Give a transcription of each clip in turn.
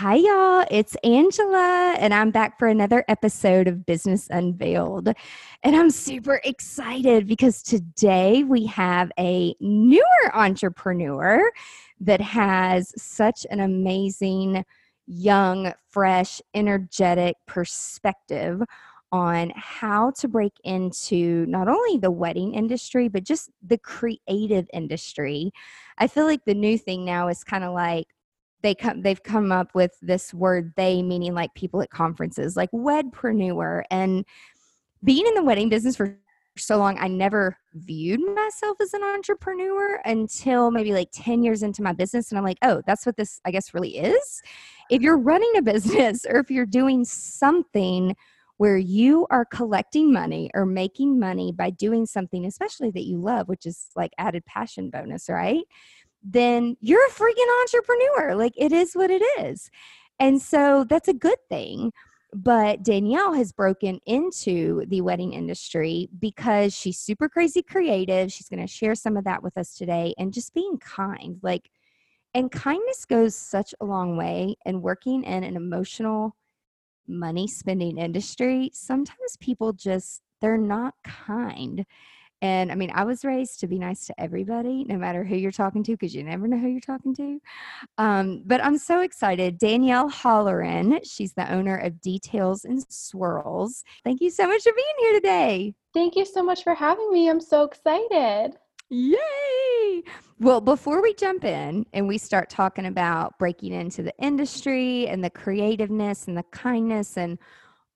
Hi, y'all. It's Angela, and I'm back for another episode of Business Unveiled. And I'm super excited because today we have a newer entrepreneur that has such an amazing, young, fresh, energetic perspective on how to break into not only the wedding industry, but just the creative industry. I feel like the new thing now is kind of like, they come they've come up with this word they meaning like people at conferences like wedpreneur. And being in the wedding business for so long i never viewed myself as an entrepreneur until maybe like 10 years into my business. And i'm like oh that's what this i guess really is? If you're running a business or if you're doing something where you are collecting money or making money by doing something especially that you love which is like added passion bonus right then you're a freaking entrepreneur. Like it is what it is. And so that's a good thing. But Danielle has broken into the wedding industry because she's super crazy creative. She's going to share some of that with us today and just being kind. Like, and kindness goes such a long way. And working in an emotional, money spending industry, sometimes people just, they're not kind. And I mean, I was raised to be nice to everybody, no matter who you're talking to, because you never know who you're talking to. Um, but I'm so excited. Danielle Holleran, she's the owner of Details and Swirls. Thank you so much for being here today. Thank you so much for having me. I'm so excited. Yay! Well, before we jump in and we start talking about breaking into the industry and the creativeness and the kindness and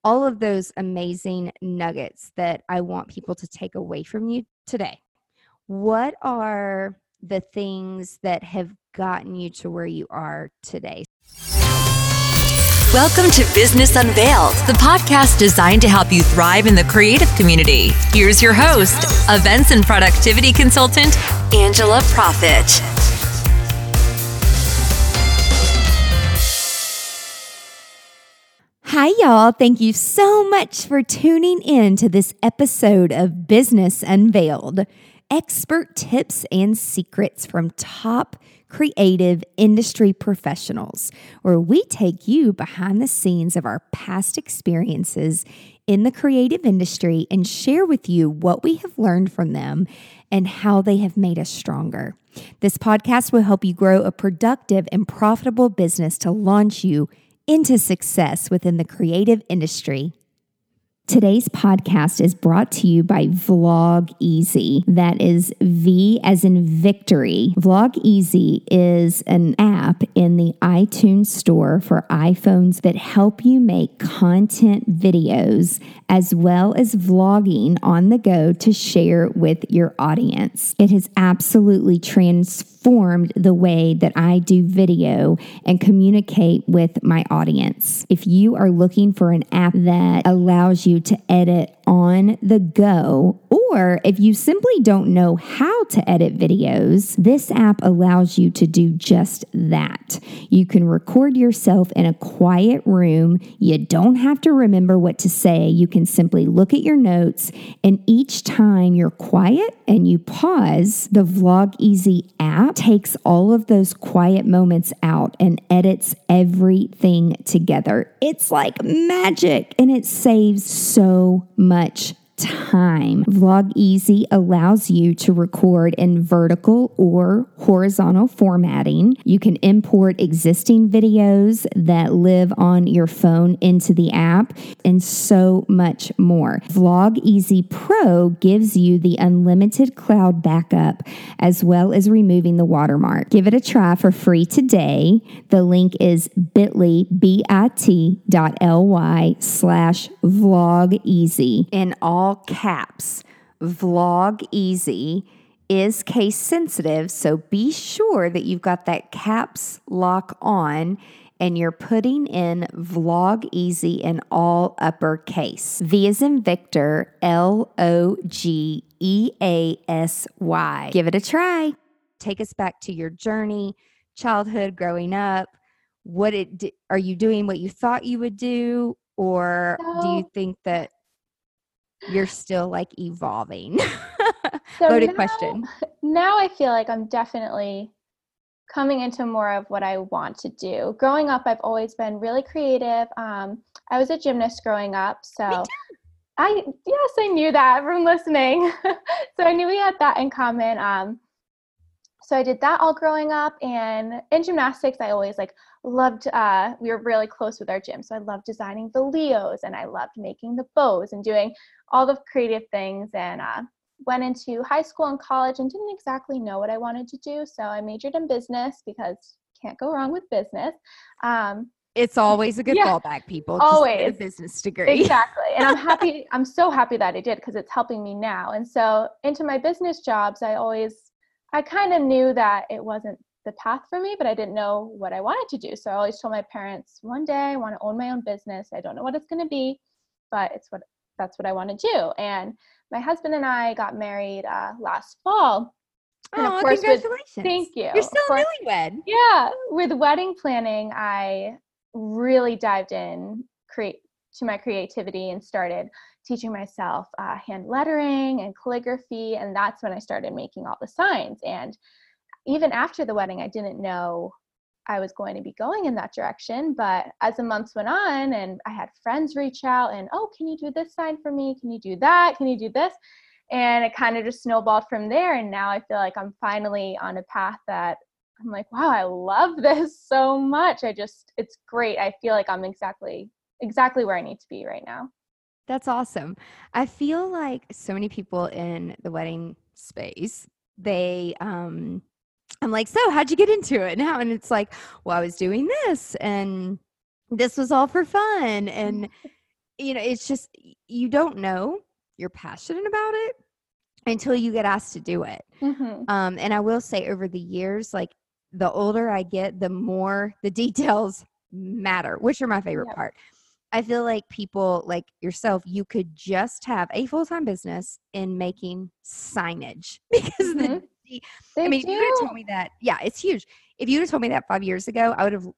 all of those amazing nuggets that I want people to take away from you today. What are the things that have gotten you to where you are today? Welcome to Business Unveiled, the podcast designed to help you thrive in the creative community. Here's your host, events and productivity consultant, Angela Proffitt. Hi, y'all. Thank you so much for tuning in to this episode of Business Unveiled expert tips and secrets from top creative industry professionals, where we take you behind the scenes of our past experiences in the creative industry and share with you what we have learned from them and how they have made us stronger. This podcast will help you grow a productive and profitable business to launch you into success within the creative industry Today's podcast is brought to you by Vlog Easy. That is V as in victory. Vlog Easy is an app in the iTunes store for iPhones that help you make content videos as well as vlogging on the go to share with your audience. It has absolutely transformed the way that I do video and communicate with my audience. If you are looking for an app that allows you you to edit on the go, or if you simply don't know how to edit videos, this app allows you to do just that. You can record yourself in a quiet room. You don't have to remember what to say. You can simply look at your notes, and each time you're quiet and you pause, the Vlog Easy app takes all of those quiet moments out and edits everything together. It's like magic, and it saves so much much time. Vlog Easy allows you to record in vertical or horizontal formatting. You can import existing videos that live on your phone into the app and so much more. Vlog Easy Pro gives you the unlimited cloud backup as well as removing the watermark. Give it a try for free today. The link is bit.ly, B-I-T dot L-Y slash vlog easy. In all all caps. Vlog easy is case sensitive, so be sure that you've got that caps lock on and you're putting in vlog easy in all uppercase. V is in Victor, L O G E A S Y. Give it a try. Take us back to your journey, childhood, growing up. What it are you doing what you thought you would do or do you think that you're still like evolving? so Loaded now, question. Now I feel like I'm definitely coming into more of what I want to do. Growing up, I've always been really creative. Um, I was a gymnast growing up, so I yes, I knew that from listening. so I knew we had that in common. Um, so I did that all growing up, and in gymnastics, I always like loved. Uh, we were really close with our gym, so I loved designing the Leos, and I loved making the bows and doing all the creative things. And uh, went into high school and college and didn't exactly know what I wanted to do, so I majored in business because can't go wrong with business. Um, it's always a good yeah, fallback, people. Just always a business degree. Exactly. And I'm happy, I'm so happy that I did because it's helping me now. And so into my business jobs, I always, I kind of knew that it wasn't the path for me, but I didn't know what I wanted to do. So I always told my parents, one day I want to own my own business. I don't know what it's going to be, but it's what that's what I want to do. And my husband and I got married uh, last fall. And oh, of course, congratulations. With, thank you. You're still course, newlywed. Yeah. With wedding planning, I really dived in create to my creativity and started teaching myself uh, hand lettering and calligraphy and that's when i started making all the signs and even after the wedding i didn't know i was going to be going in that direction but as the months went on and i had friends reach out and oh can you do this sign for me can you do that can you do this and it kind of just snowballed from there and now i feel like i'm finally on a path that I'm like, wow, I love this so much. I just, it's great. I feel like I'm exactly, exactly where I need to be right now. That's awesome. I feel like so many people in the wedding space, they, um, I'm like, so how'd you get into it now? And it's like, well, I was doing this and this was all for fun. And, you know, it's just, you don't know you're passionate about it until you get asked to do it. Mm-hmm. Um, and I will say over the years, like the older I get, the more the details matter, which are my favorite yep. part. I feel like people like yourself, you could just have a full time business in making signage because mm-hmm. the, I mean, do. if you would have told me that, yeah, it's huge. If you would have told me that five years ago, I would have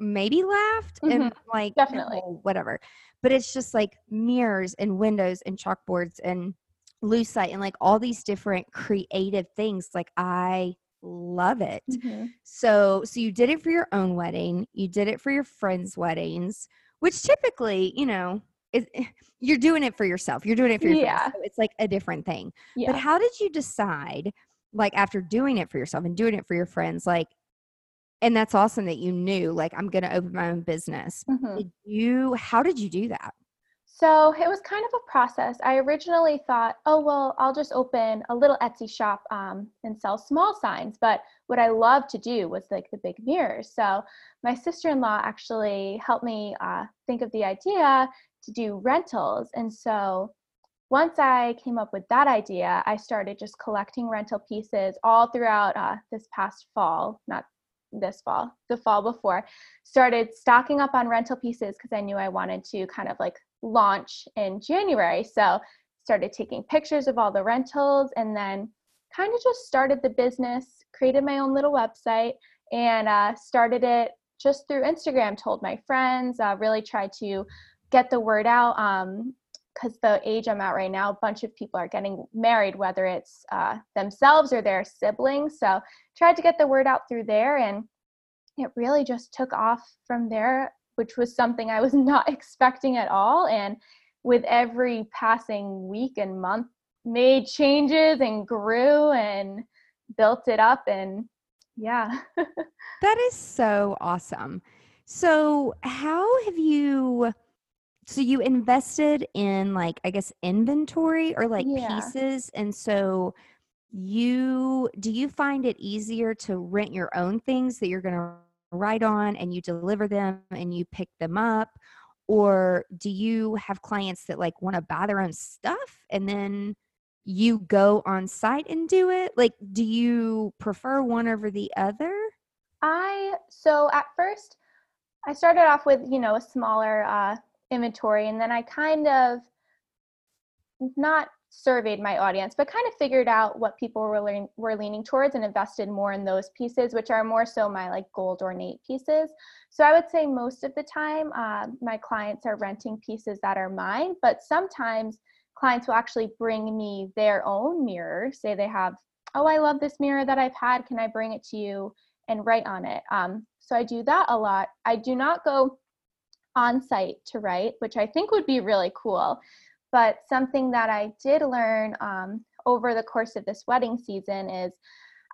maybe laughed mm-hmm. and like, definitely, whatever. But it's just like mirrors and windows and chalkboards and lucite and like all these different creative things. Like, I love it. Mm-hmm. So so you did it for your own wedding, you did it for your friends' weddings, which typically, you know, is you're doing it for yourself. You're doing it for your yeah. friends. So it's like a different thing. Yeah. But how did you decide like after doing it for yourself and doing it for your friends like and that's awesome that you knew like I'm going to open my own business. Mm-hmm. Did you how did you do that? So it was kind of a process. I originally thought, oh, well, I'll just open a little Etsy shop um, and sell small signs. But what I loved to do was like the big mirrors. So my sister in law actually helped me uh, think of the idea to do rentals. And so once I came up with that idea, I started just collecting rental pieces all throughout uh, this past fall, not this fall, the fall before, started stocking up on rental pieces because I knew I wanted to kind of like launch in January. So started taking pictures of all the rentals and then kind of just started the business, created my own little website and uh, started it just through Instagram, told my friends, uh, really tried to get the word out. Um, because the age I'm at right now, a bunch of people are getting married, whether it's uh, themselves or their siblings. So tried to get the word out through there, and it really just took off from there which was something I was not expecting at all. And with every passing week and month, made changes and grew and built it up. And yeah. that is so awesome. So, how have you? So, you invested in like, I guess, inventory or like yeah. pieces. And so, you do you find it easier to rent your own things that you're going to write on and you deliver them and you pick them up or do you have clients that like want to buy their own stuff and then you go on site and do it like do you prefer one over the other i so at first i started off with you know a smaller uh, inventory and then i kind of not surveyed my audience, but kind of figured out what people were, were leaning towards and invested more in those pieces, which are more so my like gold ornate pieces. So I would say most of the time, uh, my clients are renting pieces that are mine, but sometimes clients will actually bring me their own mirror. Say they have, oh, I love this mirror that I've had. Can I bring it to you and write on it. Um, so I do that a lot. I do not go on site to write, which I think would be really cool. But something that I did learn um, over the course of this wedding season is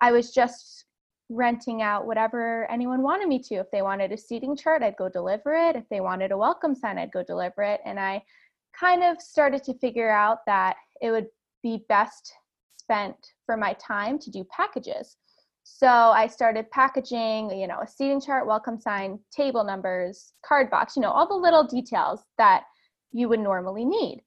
I was just renting out whatever anyone wanted me to. If they wanted a seating chart, I'd go deliver it. If they wanted a welcome sign, I'd go deliver it. And I kind of started to figure out that it would be best spent for my time to do packages. So I started packaging, you know, a seating chart, welcome sign, table numbers, card box, you know, all the little details that you would normally need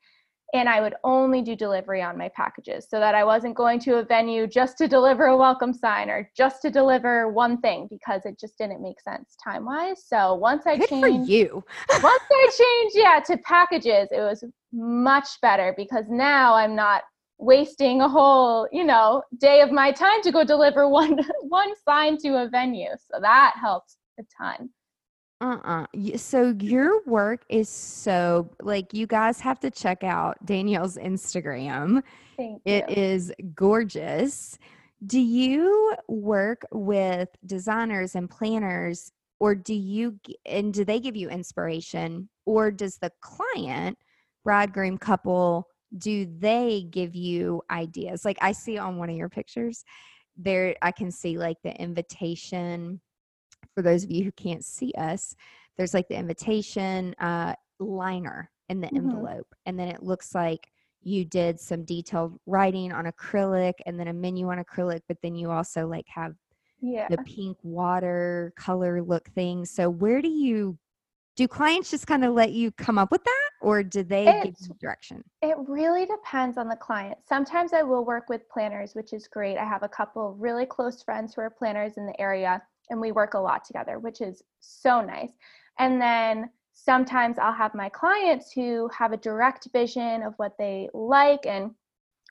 and I would only do delivery on my packages so that I wasn't going to a venue just to deliver a welcome sign or just to deliver one thing because it just didn't make sense time wise. So once I Good changed, for you. once I changed, yeah, to packages, it was much better because now I'm not wasting a whole, you know, day of my time to go deliver one one sign to a venue. So that helped a ton. Uh-uh. So your work is so like you guys have to check out Danielle's Instagram. Thank you. is gorgeous. Do you work with designers and planners or do you and do they give you inspiration or does the client bridegroom couple do they give you ideas? Like I see on one of your pictures there I can see like the invitation for those of you who can't see us, there's like the invitation uh, liner in the Mhm. envelope. And then it looks like you did some detailed writing on acrylic and then a menu on acrylic, but then you also like have Yeah. the pink water color look thing. So where do you do clients just kind of let you come up with that or do they give you direction? It really depends on the client. Sometimes I will work with planners, which is great. I have a couple really close friends who are planners in the area, and we work a lot together, which is so nice. And then sometimes I'll have my clients who have a direct vision of what they like and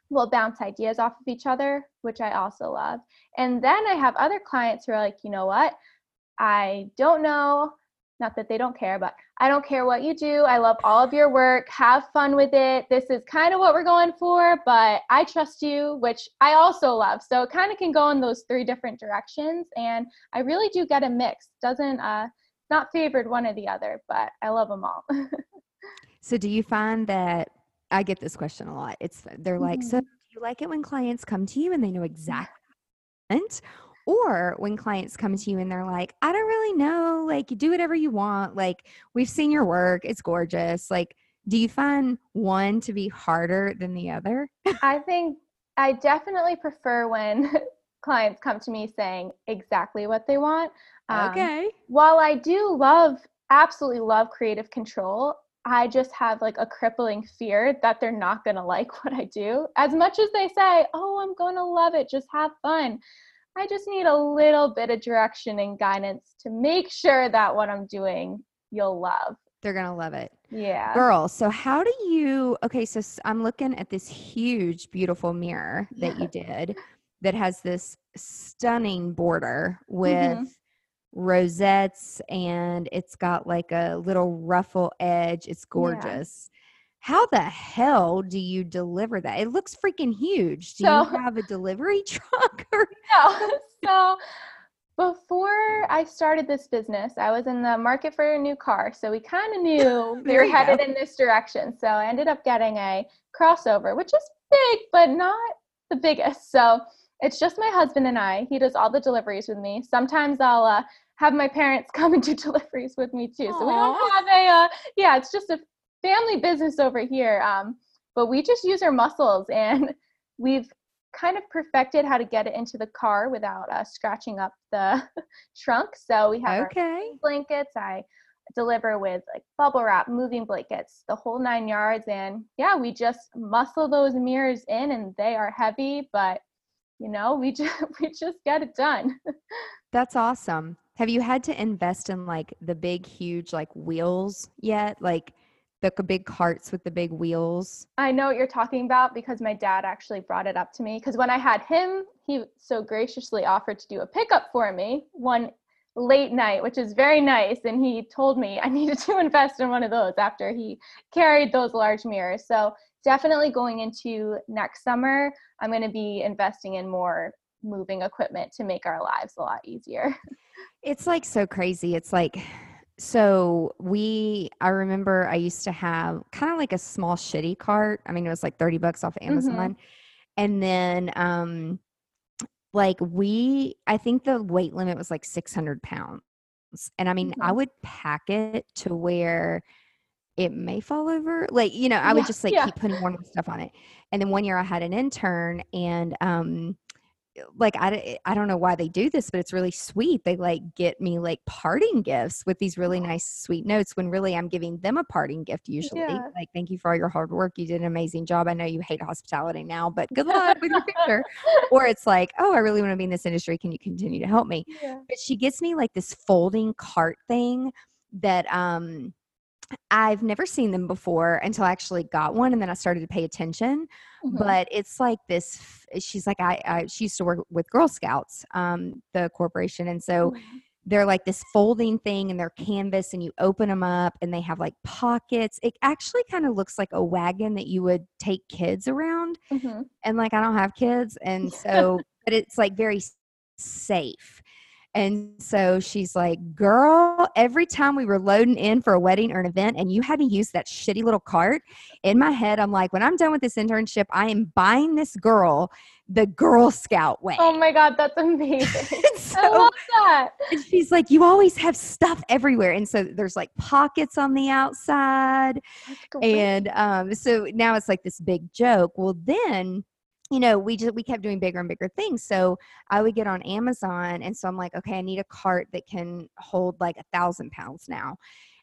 we'll bounce ideas off of each other, which I also love. And then I have other clients who are like, you know what? I don't know, not that they don't care, but I don't care what you do. I love all of your work. Have fun with it. This is kind of what we're going for, but I trust you, which I also love. So it kind of can go in those three different directions. And I really do get a mix. Doesn't, uh, not favored one or the other, but I love them all. So do you find that I get this question a lot? It's they're like, so Mhm. do you like it when clients come to you and they know exactly what you want? Or when clients come to you and they're like, I don't really know, like you do whatever you want. Like we've seen your work, it's gorgeous. Like, do you find one to be harder than the other? I think I definitely prefer when clients come to me saying exactly what they want. Um, okay. while I do love, absolutely love creative control, I just have like a crippling fear that they're not going to like what I do. As much as they say, oh, I'm going to love it, just have fun. I just need a little bit of direction and guidance to make sure that what I'm doing you'll love. They're gonna love it. Yeah. Girl, so how do you okay, so I'm looking at this huge, beautiful mirror that you did that has this stunning border with Mhm. rosettes and it's got like a little ruffle edge. It's gorgeous. How the hell do you deliver that? It looks freaking huge. Do So- you have a delivery truck or No. so before I started this business, I was in the market for a new car. So we kind of knew we were headed go. in this direction. So I ended up getting a crossover, which is big, but not the biggest. So it's just my husband and I. He does all the deliveries with me. Sometimes I'll uh, have my parents come and do deliveries with me too. So we don't have a, uh, yeah, it's just a family business over here. Um, but we just use our muscles and we've kind of perfected how to get it into the car without uh, scratching up the trunk. So we have our okay? blankets. I deliver with like bubble wrap, moving blankets, the whole nine yards. And yeah, we just muscle those mirrors in, and they are heavy, but you know, we just we just get it done. That's awesome. Have you had to invest in like the big, huge like wheels yet? Like the big carts with the big wheels? I know what you're talking about because my dad actually brought it up to me. Because when I had him, he so graciously offered to do a pickup for me one late night, which is very nice. And he told me I needed to invest in one of those after he carried those large mirrors. So definitely going into next summer, I'm going to be investing in more moving equipment to make our lives a lot easier. It's like so crazy. It's like so we I remember I used to have kind of like a small shitty cart. I mean it was like 30 bucks off Mm-hmm. Amazon. And then um like we I think the weight limit was like 600 pounds. And I mean I Mhm. would pack it to where it may fall over. Like, you know, I would just like yeah. keep putting more stuff on it. And then one year I had an intern and um like I, I don't know why they do this but it's really sweet. They like get me like parting gifts with these really nice sweet notes when really i'm giving them a parting gift usually Yeah. like thank you for all your hard work. You did an amazing job. I know you hate hospitality now but good luck with your future. Or it's like oh i really want to be in this industry. Can you continue to help me? Yeah. but she gets me like this folding cart thing that um I've never seen them before until I actually got one and then I started to pay attention Mhm. but it's like this she's like I, I she used to work with girl scouts um the corporation and so Mhm. they're like this folding thing and they're canvas and you open them up and they have like pockets it actually kind of looks like a wagon that you would take kids around Mhm. and like i don't have kids and so but it's like very safe and so she's like girl every time we were loading in for a wedding or an event and you had to use that shitty little cart in my head i'm like when i'm done with this internship i am buying this girl the girl scout way Oh my god, that's amazing. And I so love that. and she's like you always have stuff everywhere and so there's like pockets on the outside and um, so now it's like this big joke. Well, then, you know, we just we kept doing bigger and bigger things. So I would get on Amazon, and so I'm like, okay, I need a cart that can hold like a thousand pounds now.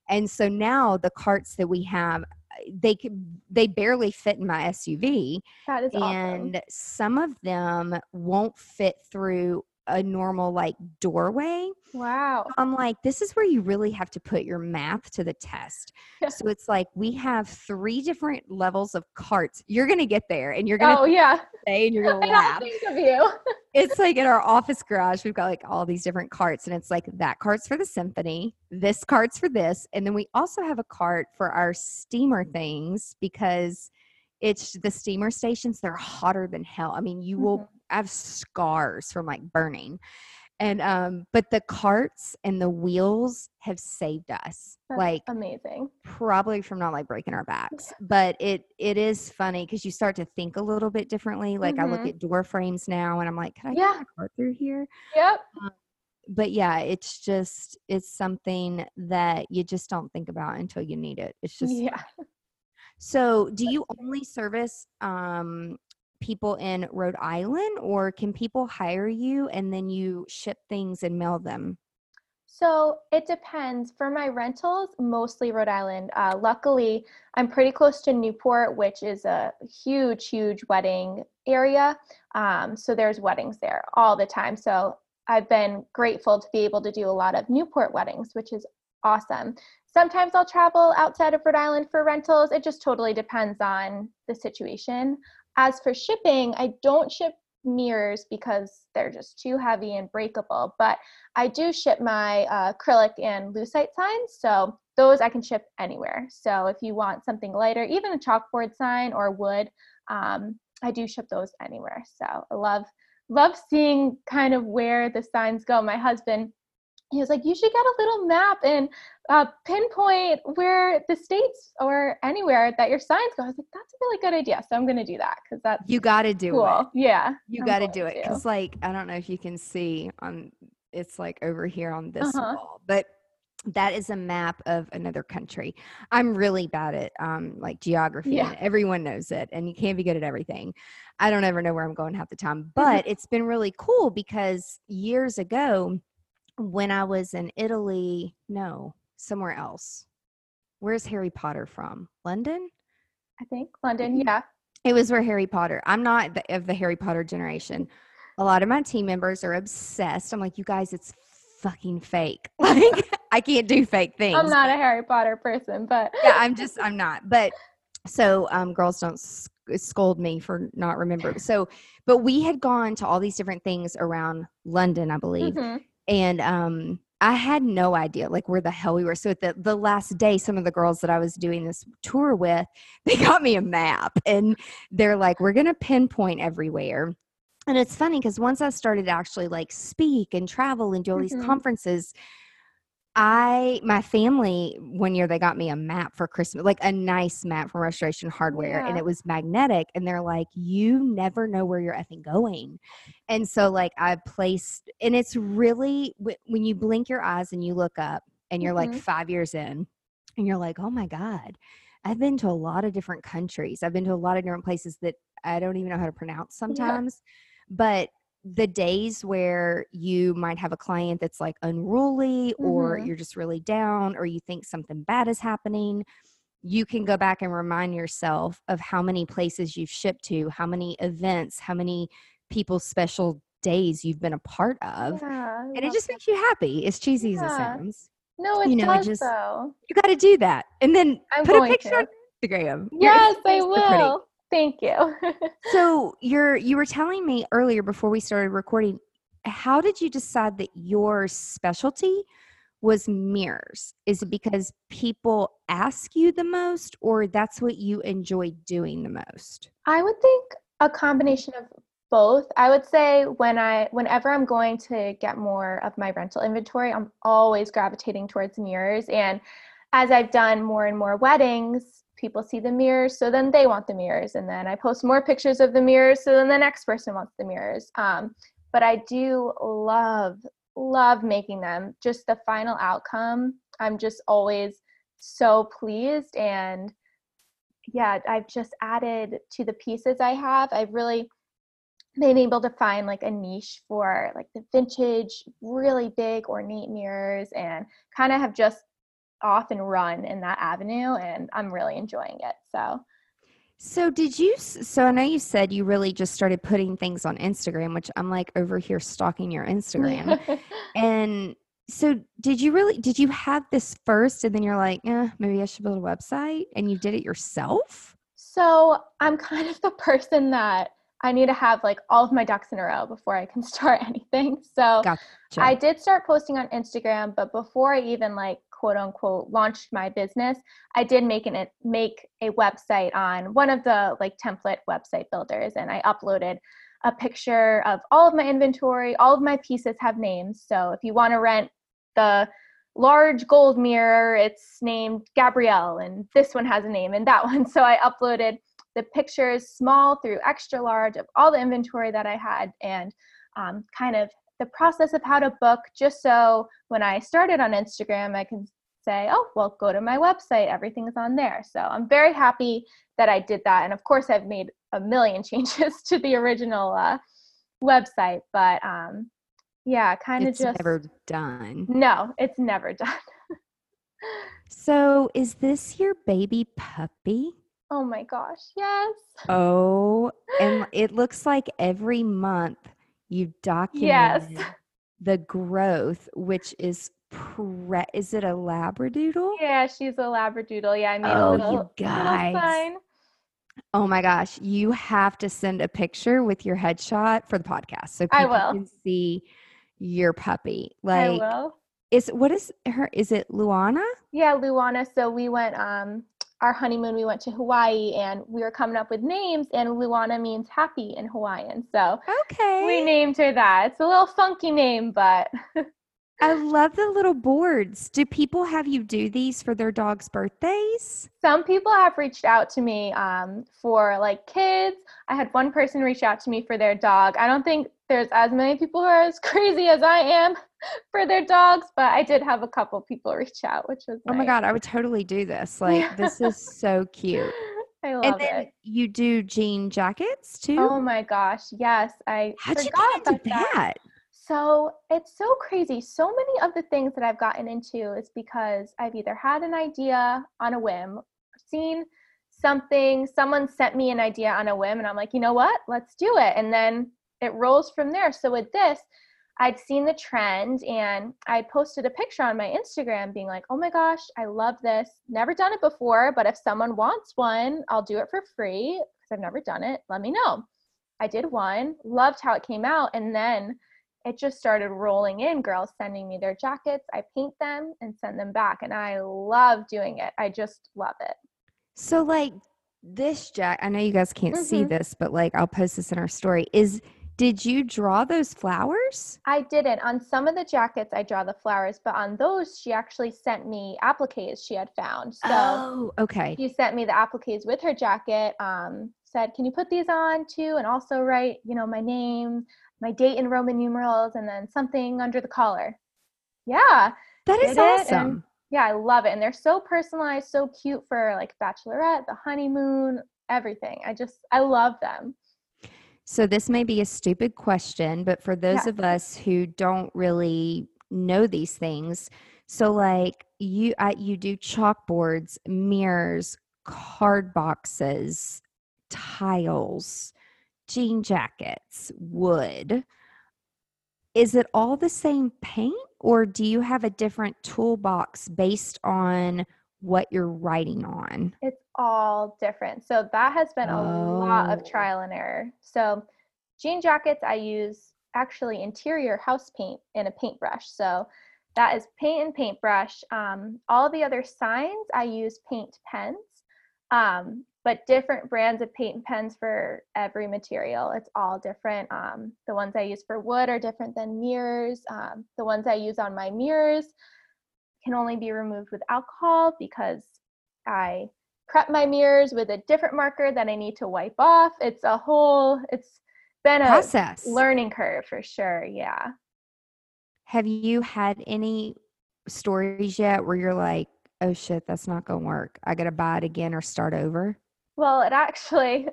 And so now the carts that we have, uh, they could they barely fit in my SUV, that is awesome. and some of them won't fit through a normal like doorway. Wow. I'm like, this is where you really have to put your math to the test. So it's like we have three different levels of carts. You're gonna get there and you're gonna Oh yeah. say and you're gonna laugh. think of you. It's like in our office garage, we've got like all these different carts, and it's like that cart's for the symphony, this cart's for this, and then we also have a cart for our steamer things because it's the steamer stations, they're hotter than hell. I mean, you will mm-hmm. Mhm. have scars from like burning. And um, but the carts and the wheels have saved us. That's like amazing. probably from not like breaking our backs but it it is funny because you start to think a little bit differently like i look Mhm. at door frames now and i'm like can i Yeah. get my cart through here Yep. but yeah it's just it's something that you just don't think about until you need it it's just yeah. so do you only service um people in rhode island or can people hire you and then you ship things and mail them So it depends. For my rentals, mostly Rhode Island. Uh, luckily, I'm pretty close to Newport, which is a huge, huge wedding area. Um, so there's weddings there all the time. So I've been grateful to be able to do a lot of Newport weddings, which is awesome. Sometimes I'll travel outside of Rhode Island for rentals. It just totally depends on the situation. As for shipping, I don't ship mirrors because they're just too heavy and breakable, but I do ship my uh, acrylic and lucite signs, so those I can ship anywhere. So if you want something lighter, even a chalkboard sign or wood, um, I do ship those anywhere. So I love love seeing kind of where the signs go. My husband, he was like, "You should get a little map and uh, pinpoint where the states or anywhere that your signs go." I was like, "That's a really good idea." So I'm going to do that because that's you got to do it cool. Yeah, You got to do it because, like, I don't know if you can see on it's like over here on this Uh-huh. wall, but that is a map of another country. I'm really bad at um like geography, Yeah. and everyone knows it, and you can't be good at everything. I don't ever know where I'm going half the time, but it's been really cool because years ago, when I was in Italy, no, somewhere else. Where's Harry Potter from? London? I think London. Yeah. It was where Harry Potter. I'm not the, of the Harry Potter generation. A lot of my team members are obsessed. I'm like, you guys, it's fucking fake. Like, I can't do fake things. I'm not a Harry Potter person, but yeah, I'm just, I'm not. But so, um, girls don't scold me for not remembering. So, but we had gone to all these different things around London, I believe, Mhm. And um i had no idea like where the hell we were so at the, the last day some of the girls that i was doing this tour with they got me a map and they're like we're gonna pinpoint everywhere and it's funny because once I started to actually like speak and travel and do all these Mhm. conferences, I my family one year they got me a map for Christmas, like a nice map from Restoration Hardware, and it was magnetic. And they're like, "You never know where you're effing going," and so like I placed, and it's really when you blink your eyes and you look up, and you're like Mhm. five years in, and you're like, "Oh my god." I've been to a lot of different countries. I've been to a lot of different places that I don't even know how to pronounce sometimes. But the days where you might have a client that's like unruly or Mhm. you're just really down or you think something bad is happening, you can go back and remind yourself of how many places you've shipped to, how many events, how many people's special days you've been a part of. Yeah, And it just that. makes you happy, as cheesy as it sounds. No, it you know, it just- though. You got to do that. And then I'm put a picture to. on Instagram. Yes, I will. Thank you. So you're you were telling me earlier before we started recording, how did you decide that your specialty was mirrors? Is it because people ask you the most or that's what you enjoy doing the most? I would think a combination of both. I would say when I whenever I'm going to get more of my rental inventory, I'm always gravitating towards mirrors and as I've done more and more weddings, people see the mirrors, so then they want the mirrors and then I post more pictures of the mirrors, so then the next person wants the mirrors. Um, but I do love love making them. Just the final outcome, I'm just always so pleased and yeah, I've just added to the pieces I have. I've really been able to find like a niche for like the vintage, really big ornate mirrors and kind of have just off and run in that avenue and I'm really enjoying it. So, So did you so I know you said you really just started putting things on Instagram, which I'm like over here stalking your Instagram. and so did you really did you have this first and then you're like, eh, maybe I should build a website and you did it yourself? so I'm kind of the person that I need to have like all of my ducks in a row before I can start anything. So Gotcha. I did start posting on Instagram, but before I even like quote unquote launched my business, I did make an make a website on one of the like template website builders and I uploaded a picture of all of my inventory. All of my pieces have names. So if you want to rent the large gold mirror, it's named Gabrielle and this one has a name and that one. So I uploaded the pictures small through extra large of all the inventory that I had and um, kind of the process of how to book just so when I started on Instagram, I can say, oh, well, go to my website. Everything is on there. So I'm very happy that I did that. And of course, I've made a million changes to the original uh, website, but um, yeah, kind of just never done. no, it's never done. So is this your baby puppy? oh my gosh, yes. Oh, and it looks like every month you Yes. document the growth, which is pre- is it a labradoodle? Yeah, she's a labradoodle. Yeah, I made Oh, a you little, little guys. sign. Oh my gosh, you have to send a picture with your headshot for the podcast so I people will. can see your puppy. I Like will. is what is her is it Luana? Yeah, Luana. So we went um our honeymoon, we went to Hawaii and we were coming up with names and Luana means happy in Hawaiian. So Okay. we named her that. It's a little funky name, but I love the little boards. Do people have you do these for their dog's birthdays? some people have reached out to me um, for like kids. I had one person reach out to me for their dog. I don't think there's as many people who are as crazy as I am for their dogs, but I did have a couple people reach out, which was Oh my god, I would totally do this. Like this is so cute. I love And then it. you do jean jackets too? Oh my gosh, yes. I How'd you get into about that. that? So it's so crazy. So many of the things that I've gotten into is because I've either had an idea on a whim, seen something, someone sent me an idea on a whim, and I'm like, you know what? Let's do it. And then it rolls from there. So with this, I'd seen the trend and I posted a picture on my Instagram being like, oh my gosh, I love this. Never done it before, but if someone wants one, I'll do it for free because I've never done it. Let me know. I did one, loved how it came out, and then it just started rolling in girls sending me their jackets i paint them and send them back and i love doing it i just love it So like this jack I know you guys can't see Mhm. this, but like I'll post this in our story. Is Did you draw those flowers? I didn't. On some of the jackets, I draw the flowers, but on those, she actually sent me appliques she had found. So oh, okay. she sent me the appliques with her jacket. Um, said, "Can you put these on too, and also write, you know, my name, my date in Roman numerals, and then something under the collar." Yeah, That is awesome. yeah, I love it, and they're so personalized, so cute for like bachelorette, the honeymoon, everything. I just, I love them. So this may be a stupid question, but for those Yeah. of us who don't really know these things, so like you you do chalkboards, mirrors, card boxes, tiles, jean jackets, wood. Is it all the same paint or do you have a different toolbox based on what you're writing on? It's all different. So that has been a lot Oh. of trial and error. So jean jackets, I use actually interior house paint in a paintbrush. So that is paint and paintbrush. Um, all the other signs, I use paint pens, um, but different brands of paint and pens for every material. It's all different. Um, the ones I use for wood are different than mirrors. Um, the ones I use on my mirrors can only be removed with alcohol because I prep my mirrors with a different marker that I need to wipe off. It's a whole, it's been a Process. learning curve for sure. Yeah. Have you had any stories yet where you're like, oh shit, that's not going to work. I got to buy it again or start over? Well, it actually,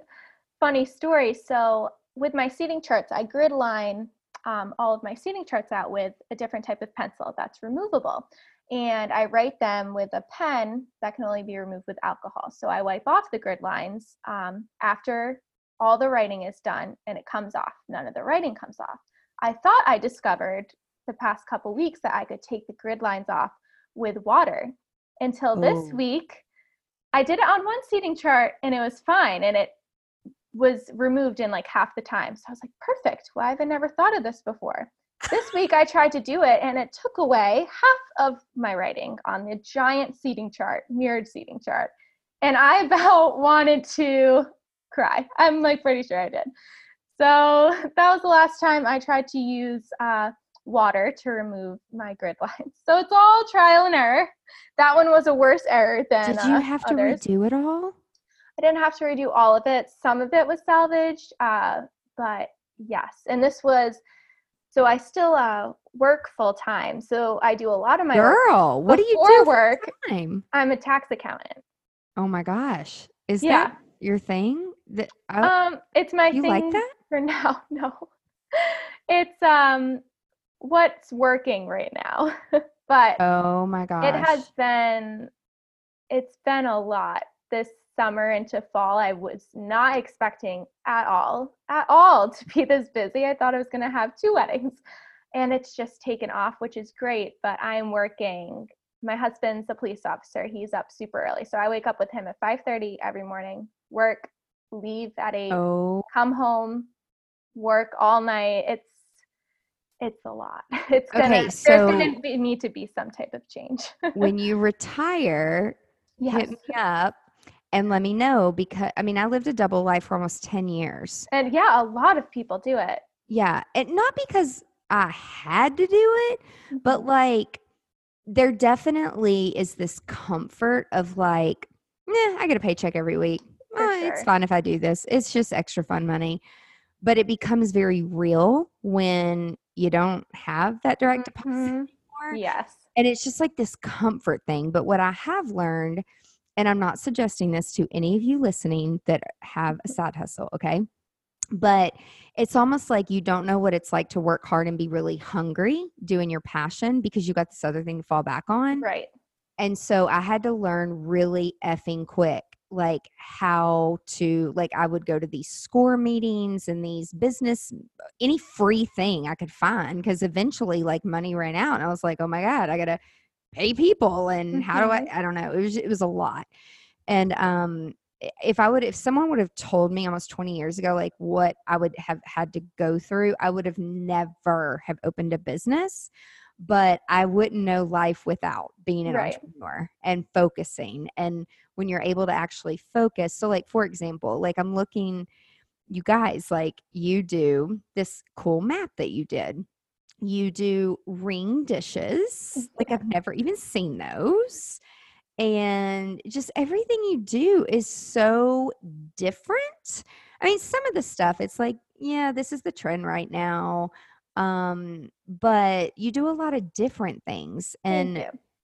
funny story. So, with my seating charts, I grid line um, all of my seating charts out with a different type of pencil that's removable. And I write them with a pen that can only be removed with alcohol. So, I wipe off the grid lines um, after all the writing is done and it comes off. None of the writing comes off. I thought I discovered the past couple weeks that I could take the grid lines off with water until this Oh. week. I did it on one seating chart and it was fine and it was removed in like half the time. So I was like, perfect. Why have I never thought of this before? This week I tried to do it and it took away half of my writing on the giant seating chart, mirrored seating chart. And I about wanted to cry. I'm like pretty sure I did. So that was the last time I tried to use uh, water to remove my grid lines. So it's all trial and error. That one was a worse error than Did you uh, have to others. redo it all? I didn't have to redo all of it. Some of it was salvaged, uh, but yes. And this was so I still uh, work full time. So I do a lot of my work Girl, what do you do work. time? I'm a tax accountant. Oh my gosh. Is Yeah. that your thing? That, oh, Um, it's my you thing like that? for now. No, it's um, what's working right now. but Oh my gosh. it has been, it's been a lot this summer into fall. I was not expecting at all, at all to be this busy. I thought I was going to have two weddings and it's just taken off, which is great. But I'm working. My husband's a police officer. He's up super early. So I wake up with him at 5:30 every morning, work, leave at 8, Oh, come home, work all night. It's it's a lot. It's gonna Okay, there's so- gonna be, need to be some type of change. when you retire, yes. hit me up and let me know because I mean, I lived a double life for almost 10 years. And yeah, a lot of people do it. Yeah. And not because I had to do it, but Mhm. like there definitely is this comfort of like, yeah, I get a paycheck every week. For Uh, It's sure. fine if I do this. It's just extra fun money. But it becomes very real when you don't have that direct deposit Mhm. anymore. yes. And it's just like this comfort thing. But what I have learned, and I'm not suggesting this to any of you listening that have a side hustle, okay? But it's almost like you don't know what it's like to work hard and be really hungry doing your passion because you got this other thing to fall back on. Right. And so I had to learn really effing quick, like how to, like, I would go to these score meetings and these business, any free thing I could find. Cause eventually, like, money ran out. And I was like, oh my God, I got to pay people. And how do I, I don't know. It was, it was a lot. And, um, if I would, if someone would have told me almost 20 years ago, like what I would have had to go through, I would have never have opened a business but I wouldn't know life without being an Right. entrepreneur and focusing. And when you're able to actually focus, so like for example, like I'm looking you guys, like you do this cool map that you did. You do ring dishes. Like I've never even seen those. And just everything you do is so different. I mean, some of the stuff, it's like, yeah, this is the trend right now. Um, but you do a lot of different things. And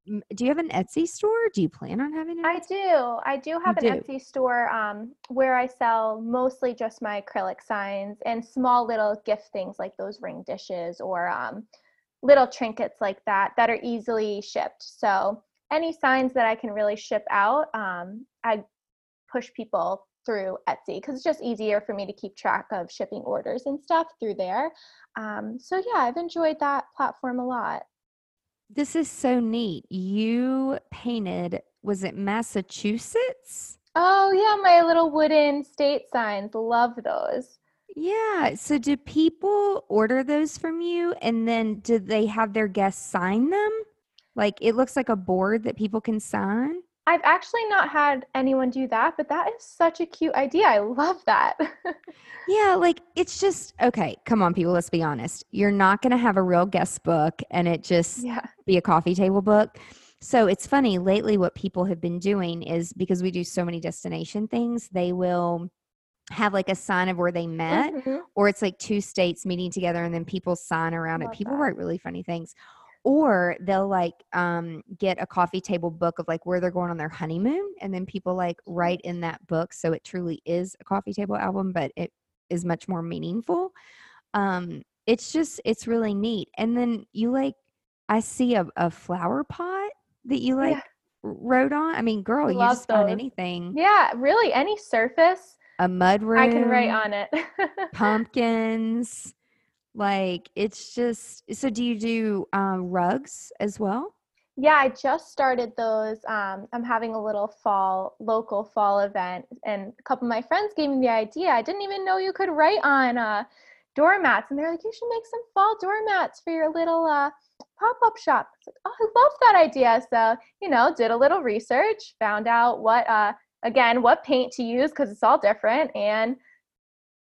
do you have an Etsy store? Do you plan on having an I Etsy? do. I do have You an do? Etsy store um, where I sell mostly just my acrylic signs and small little gift things like those ring dishes or um, little trinkets like that that are easily shipped. So any signs that I can really ship out, um, I push people through Etsy because it's just easier for me to keep track of shipping orders and stuff through there. Um, so yeah, I've enjoyed that platform a lot. This is so neat. You painted, was it Massachusetts? Oh yeah, my little wooden state signs. Love those. Yeah. So do people order those from you and then do they have their guests sign them? Like it looks like a board that people can sign. I've actually not had anyone do that, but that is such a cute idea. I love that. Yeah, like it's just okay. Come on, people, let's be honest. You're not going to have a real guest book and it just yeah. be a coffee table book. So it's funny, lately, what people have been doing is because we do so many destination things, they will have like a sign of where they met, Mhm. or it's like two states meeting together and then people sign around it. People that. write really funny things. Or they'll like um, get a coffee table book of like where they're going on their honeymoon, and then people like write in that book. So it truly is a coffee table album, but it is much more meaningful. Um, it's just it's really neat. And then you like I see a, a flower pot that you like Yeah. wrote on. I mean, girl, you Love just on anything. Yeah, really, any surface A mud room. I can write on it. pumpkins. Like it's just so do you do um, rugs as well? yeah, I just started those. Um, I'm having a little fall, local fall event, and a couple of my friends gave me the idea. I didn't even know you could write on uh, doormats, and they're like, "You should make some fall doormats for your little uh, pop-up shop." It's like, "Oh, I love that idea!" So, you know, did a little research, found out what, uh, again, what paint to use because it's all different, and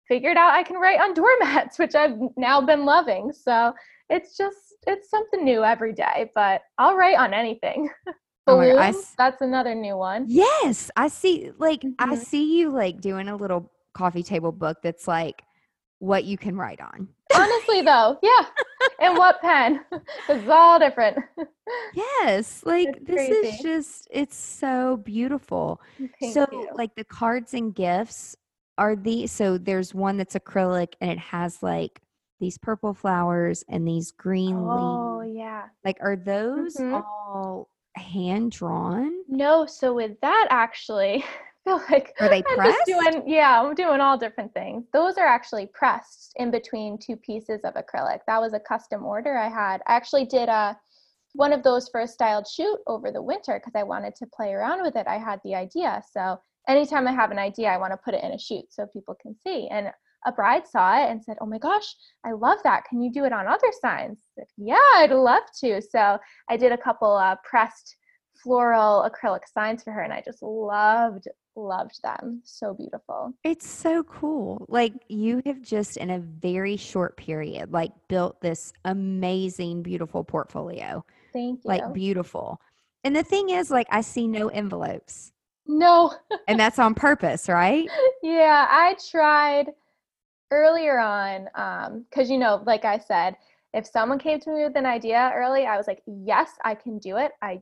figured out I can write on doormats, which I've now been loving. So it's just it's something new every day, but I'll write on anything. Oh God, Balloons, s- that's another new one. Yes, I see. Like I Mhm. see you like doing a little coffee table book that's like what you can write on. Honestly, though, yeah. And what pen? it's all different. Yes, like It's this is just it's so beautiful. Thank so you. like the cards and gifts are the so there's one that's acrylic and it has like these purple flowers and these green leaves. Oh leaves. yeah. Like are those Mhm. all hand drawn? No, so with that actually, I feel like Are they I'm pressed? just doing yeah, I'm doing all different things. Those are actually pressed in between two pieces of acrylic. That was a custom order I had. I actually did a one of those for a styled shoot over the winter because I wanted to play around with it. I had the idea. So anytime I have an idea, I want to put it in a shoot so people can see. And a bride saw it and said, Oh my gosh, I love that. Can you do it on other signs? I said, yeah, I'd love to. So I did a couple uh, pressed floral acrylic signs for her and I just loved, loved them. So beautiful. It's so cool. Like you have just in a very short period like built this amazing beautiful portfolio. Thank you. Like beautiful. And the thing is like I see no envelopes. No, And that's on purpose, right? yeah, I tried earlier on um, because, you know, like I said, if someone came to me with an idea early, I was like, yes, I can do it. I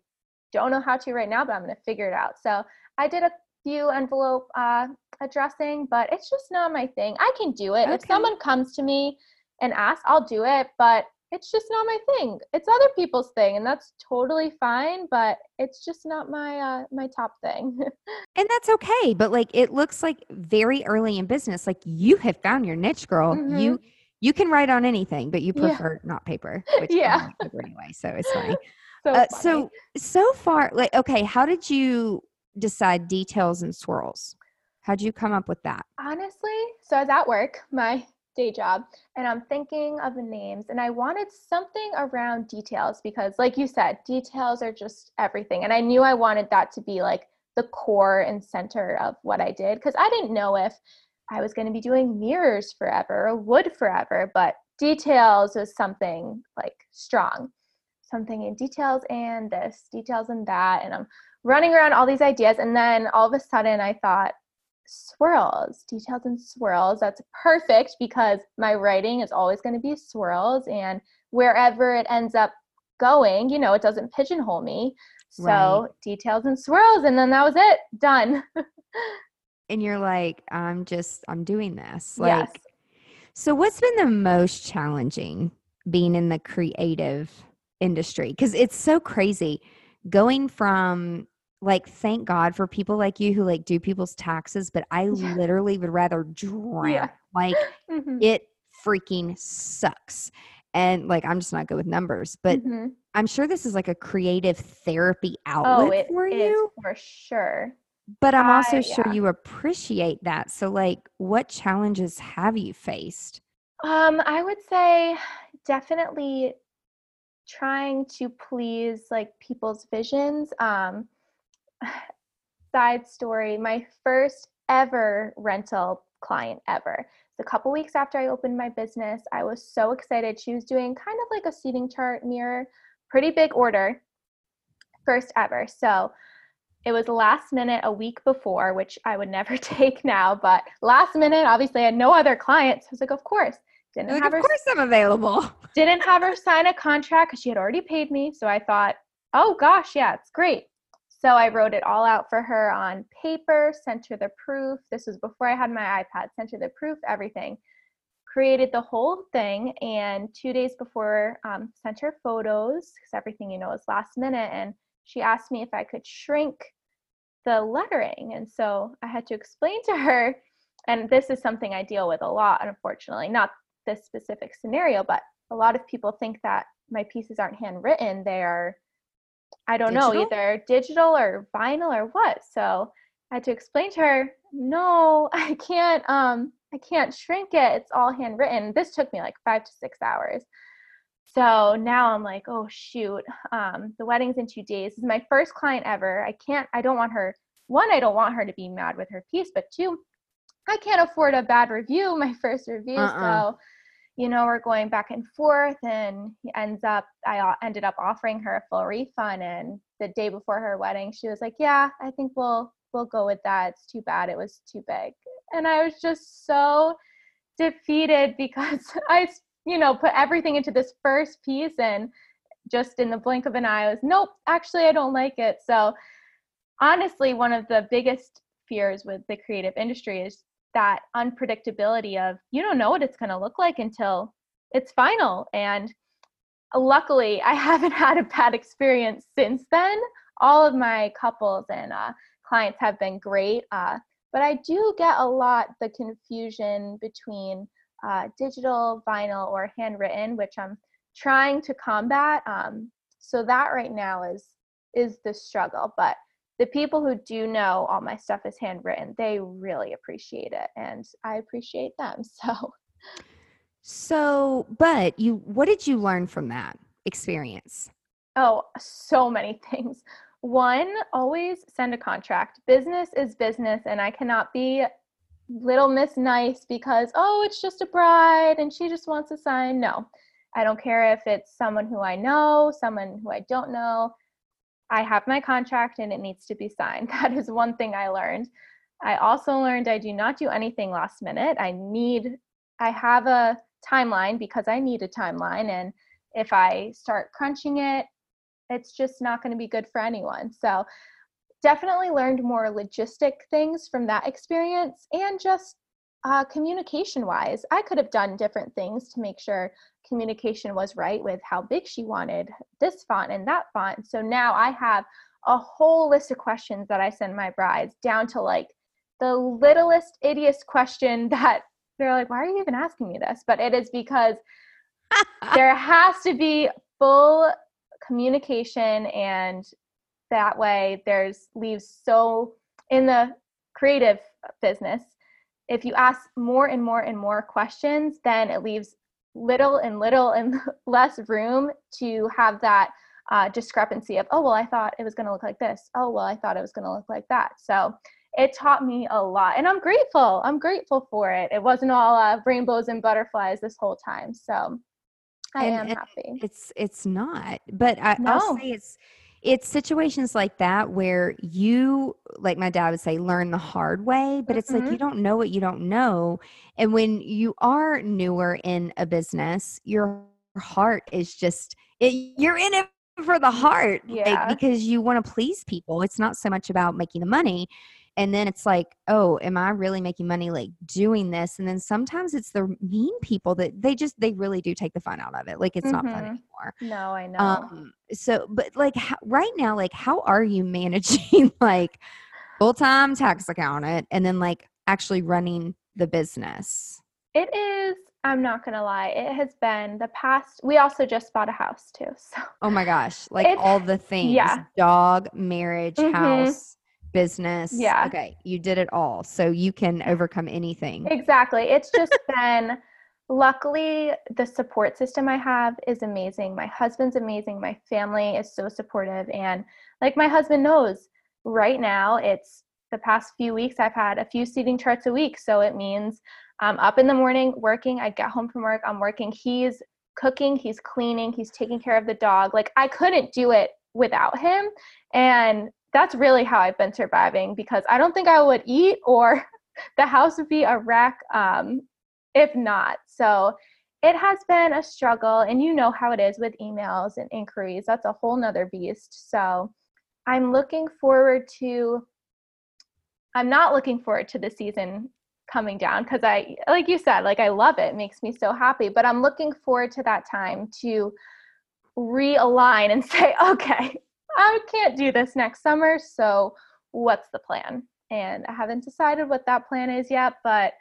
don't know how to right now, but I'm going to figure it out. So I did a few envelope uh, addressing, but it's just not my thing. I can do it. If someone comes to me and asks, I'll do it, but it's just not my thing. It's other people's thing, and that's totally fine. But it's just not my uh, my top thing. And that's okay. But like it looks like very early in business, like you have found your niche, girl. You you can write on anything, but you Mm-hmm. Yeah. prefer not paper. Which Yeah. I don't like paper anyway. So it's fine. so Uh, so so far, like okay, how did you decide details and swirls? How'd you come up with that? Honestly, so I was at work, my day job, and I'm thinking of names, and I wanted something around details because, like you said, details are just everything. And I knew I wanted that to be like the core and center of what I did because I didn't know if I was going to be doing mirrors forever, or wood forever, but details was something like strong. Something in details and this, details and that. And I'm running around all these ideas. And then all of a sudden I thought, swirls, details and swirls. That's perfect because my writing is always going to be swirls. And wherever it ends up going, you know, it doesn't pigeonhole me. So right. details and swirls. And then that was it, done. and you're like, I'm just, I'm doing this. Like, yes. so what's been the most challenging being in the creative industry? Because it's so crazy going from like thank god for people like you who like do people's taxes but i yeah. literally would rather drown yeah. like mm-hmm. it freaking sucks and like i'm just not good with numbers but mm-hmm. i'm sure this is like a creative therapy oh, outlet oh, it for you for sure but i'm also sure yeah. you appreciate that so like what challenges have you faced um i would say definitely trying to please like people's visions um side story my first ever rental client ever. It's a couple weeks after i opened my business i was so excited. She was doing kind of like a seating chart mirror pretty big order first ever. So it was last minute a week before which i would never take now but last minute obviously i had no other clients. I was like of course. Didn't like, have of her course i'm available. Didn't have her sign a contract because she had already paid me so i thought oh gosh yeah it's great so I wrote it all out for her on paper, sent her the proof. This was before I had my iPad, sent her the proof, everything. Created the whole thing, and two days before, um, sent her photos because everything you know is last minute. And she asked me if I could shrink the lettering. And so I had to explain to her, and this is something I deal with a lot, unfortunately, not this specific scenario, but a lot of people think that my pieces aren't handwritten, they are I don't digital? know, either digital or vinyl or what. So I had to explain to her, no, I can't um I can't shrink it. It's all handwritten. This took me like five to six hours. So now I'm like, oh shoot, um, the wedding's in two days. This is my first client ever. I can't, I don't want her, one, I don't want her to be mad with her piece, but two, I can't afford a bad review, my first review. Uh-uh. So you know, we're going back and forth, and ends up, I ended up offering her a full refund. And the day before her wedding, she was like, "Yeah, I think we'll we'll go with that. It's too bad it was too big." And I was just so defeated because I, you know, put everything into this first piece, and just in the blink of an eye, I was, "Nope, actually, I don't like it." So, honestly, one of the biggest fears with the creative industry is that unpredictability of you don't know what it's going to look like until it's final. And luckily i haven't had a bad experience since then. All of my couples and uh, clients have been great uh, but i do get a lot the confusion between uh, digital vinyl or handwritten which i'm trying to combat um, so that right now is is the struggle but the people who do know all my stuff is handwritten, they really appreciate it and I appreciate them. So So, but you what did you learn from that experience? Oh, so many things. One, always send a contract. Business is business and I cannot be little miss nice because oh, it's just a bride and she just wants to sign. No. I don't care if it's someone who I know, someone who I don't know I have my contract and it needs to be signed. That is one thing I learned. I also learned I do not do anything last minute. I need, I have a timeline because I need a timeline. And if I start crunching it, it's just not going to be good for anyone. So, definitely learned more logistic things from that experience and just uh, communication wise. I could have done different things to make sure communication was right with how big she wanted this font and that font. So now I have a whole list of questions that I send my brides down to like the littlest idiot question that they're like, why are you even asking me this? But it is because there has to be full communication and that way there's leaves so in the creative business if you ask more and more and more questions then it leaves little and little and less room to have that uh, discrepancy of oh well i thought it was going to look like this oh well i thought it was going to look like that so it taught me a lot and i'm grateful i'm grateful for it it wasn't all uh, rainbows and butterflies this whole time so i And- am and happy It's it's not. But I, I'll No. say it's it's situations like that where you like my dad would say learn the hard way but it's like Mhm. you don't know what you don't know and when you are newer in a business your heart is just it, you're in it for the heart like, Yeah. because you want to please people it's not so much about making the money and then it's like oh am i really making money like doing this and then sometimes it's the mean people that they just they really do take the fun out of it like it's not fun Mhm. anymore no i know um so but like how, right now like how are you managing like full-time tax accountant and then like actually running the business it is i'm not gonna lie it has been the past we also just bought a house too so oh my gosh like It's- all the things yeah. dog marriage Mhm. house business Yeah. okay you did it all so you can overcome anything Exactly. It's just been luckily the support system I have is amazing. My husband's amazing. My family is so supportive and like my husband knows right now it's the past few weeks I've had a few seating charts a week. So it means I'm up in the morning working, I get home from work, I'm working. He's cooking, he's cleaning, he's taking care of the dog. Like I couldn't do it without him. And that's really how I've been surviving because I don't think I would eat or the house would be a wreck um, if not. So it has been a struggle, and you know how it is with emails and inquiries. That's a whole nother beast. So I'm looking forward to. I'm not looking forward to the season coming down because I, like you said, like I love it. It makes me so happy. But I'm looking forward to that time to realign and say, okay, I can't do this next summer. So what's the plan? And I haven't decided what that plan is yet, but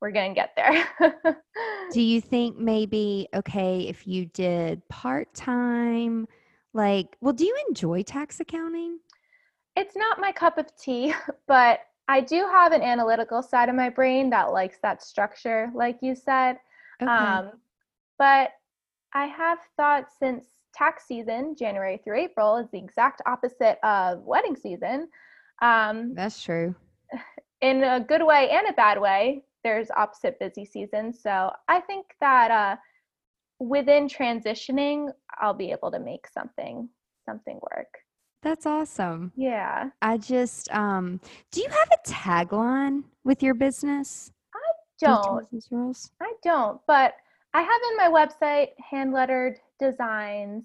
we're going to get there. do you think maybe okay if you did part-time like well do you enjoy tax accounting it's not my cup of tea, but I do have an analytical side of my brain that likes that structure, like you said. okay Um, but I have thought since tax season, January through April, is the exact opposite of wedding season. Um, that's true in a good way and a bad way, there's opposite busy seasons. So I think that uh, within transitioning, I'll be able to make something something work. that's awesome Yeah. I just um do you have a tagline with your business? I Don't business rules? I don't, but I have in my website hand lettered designs,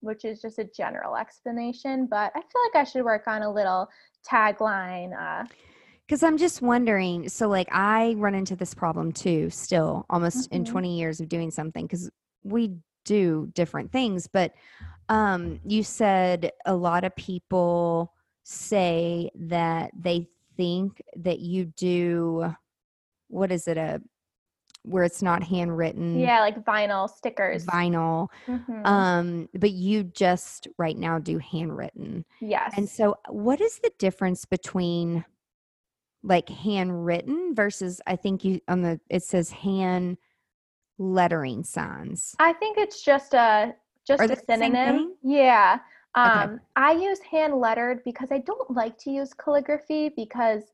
which is just a general explanation. But I feel like I should work on a little tagline. Uh, Because I'm just wondering. So, like, I run into this problem too, still almost in Mhm. 20 years of doing something because we do different things. But um, you said a lot of people say that they think that you do what is it a where it's not handwritten yeah, like vinyl stickers. vinyl Mhm. um but you just right now do handwritten yes. and so what is the difference between like handwritten versus i think you on the it says hand lettering signs I think it's just a just a they the same synonym. Yeah. Okay. Um, I use hand lettered because I don't like to use calligraphy because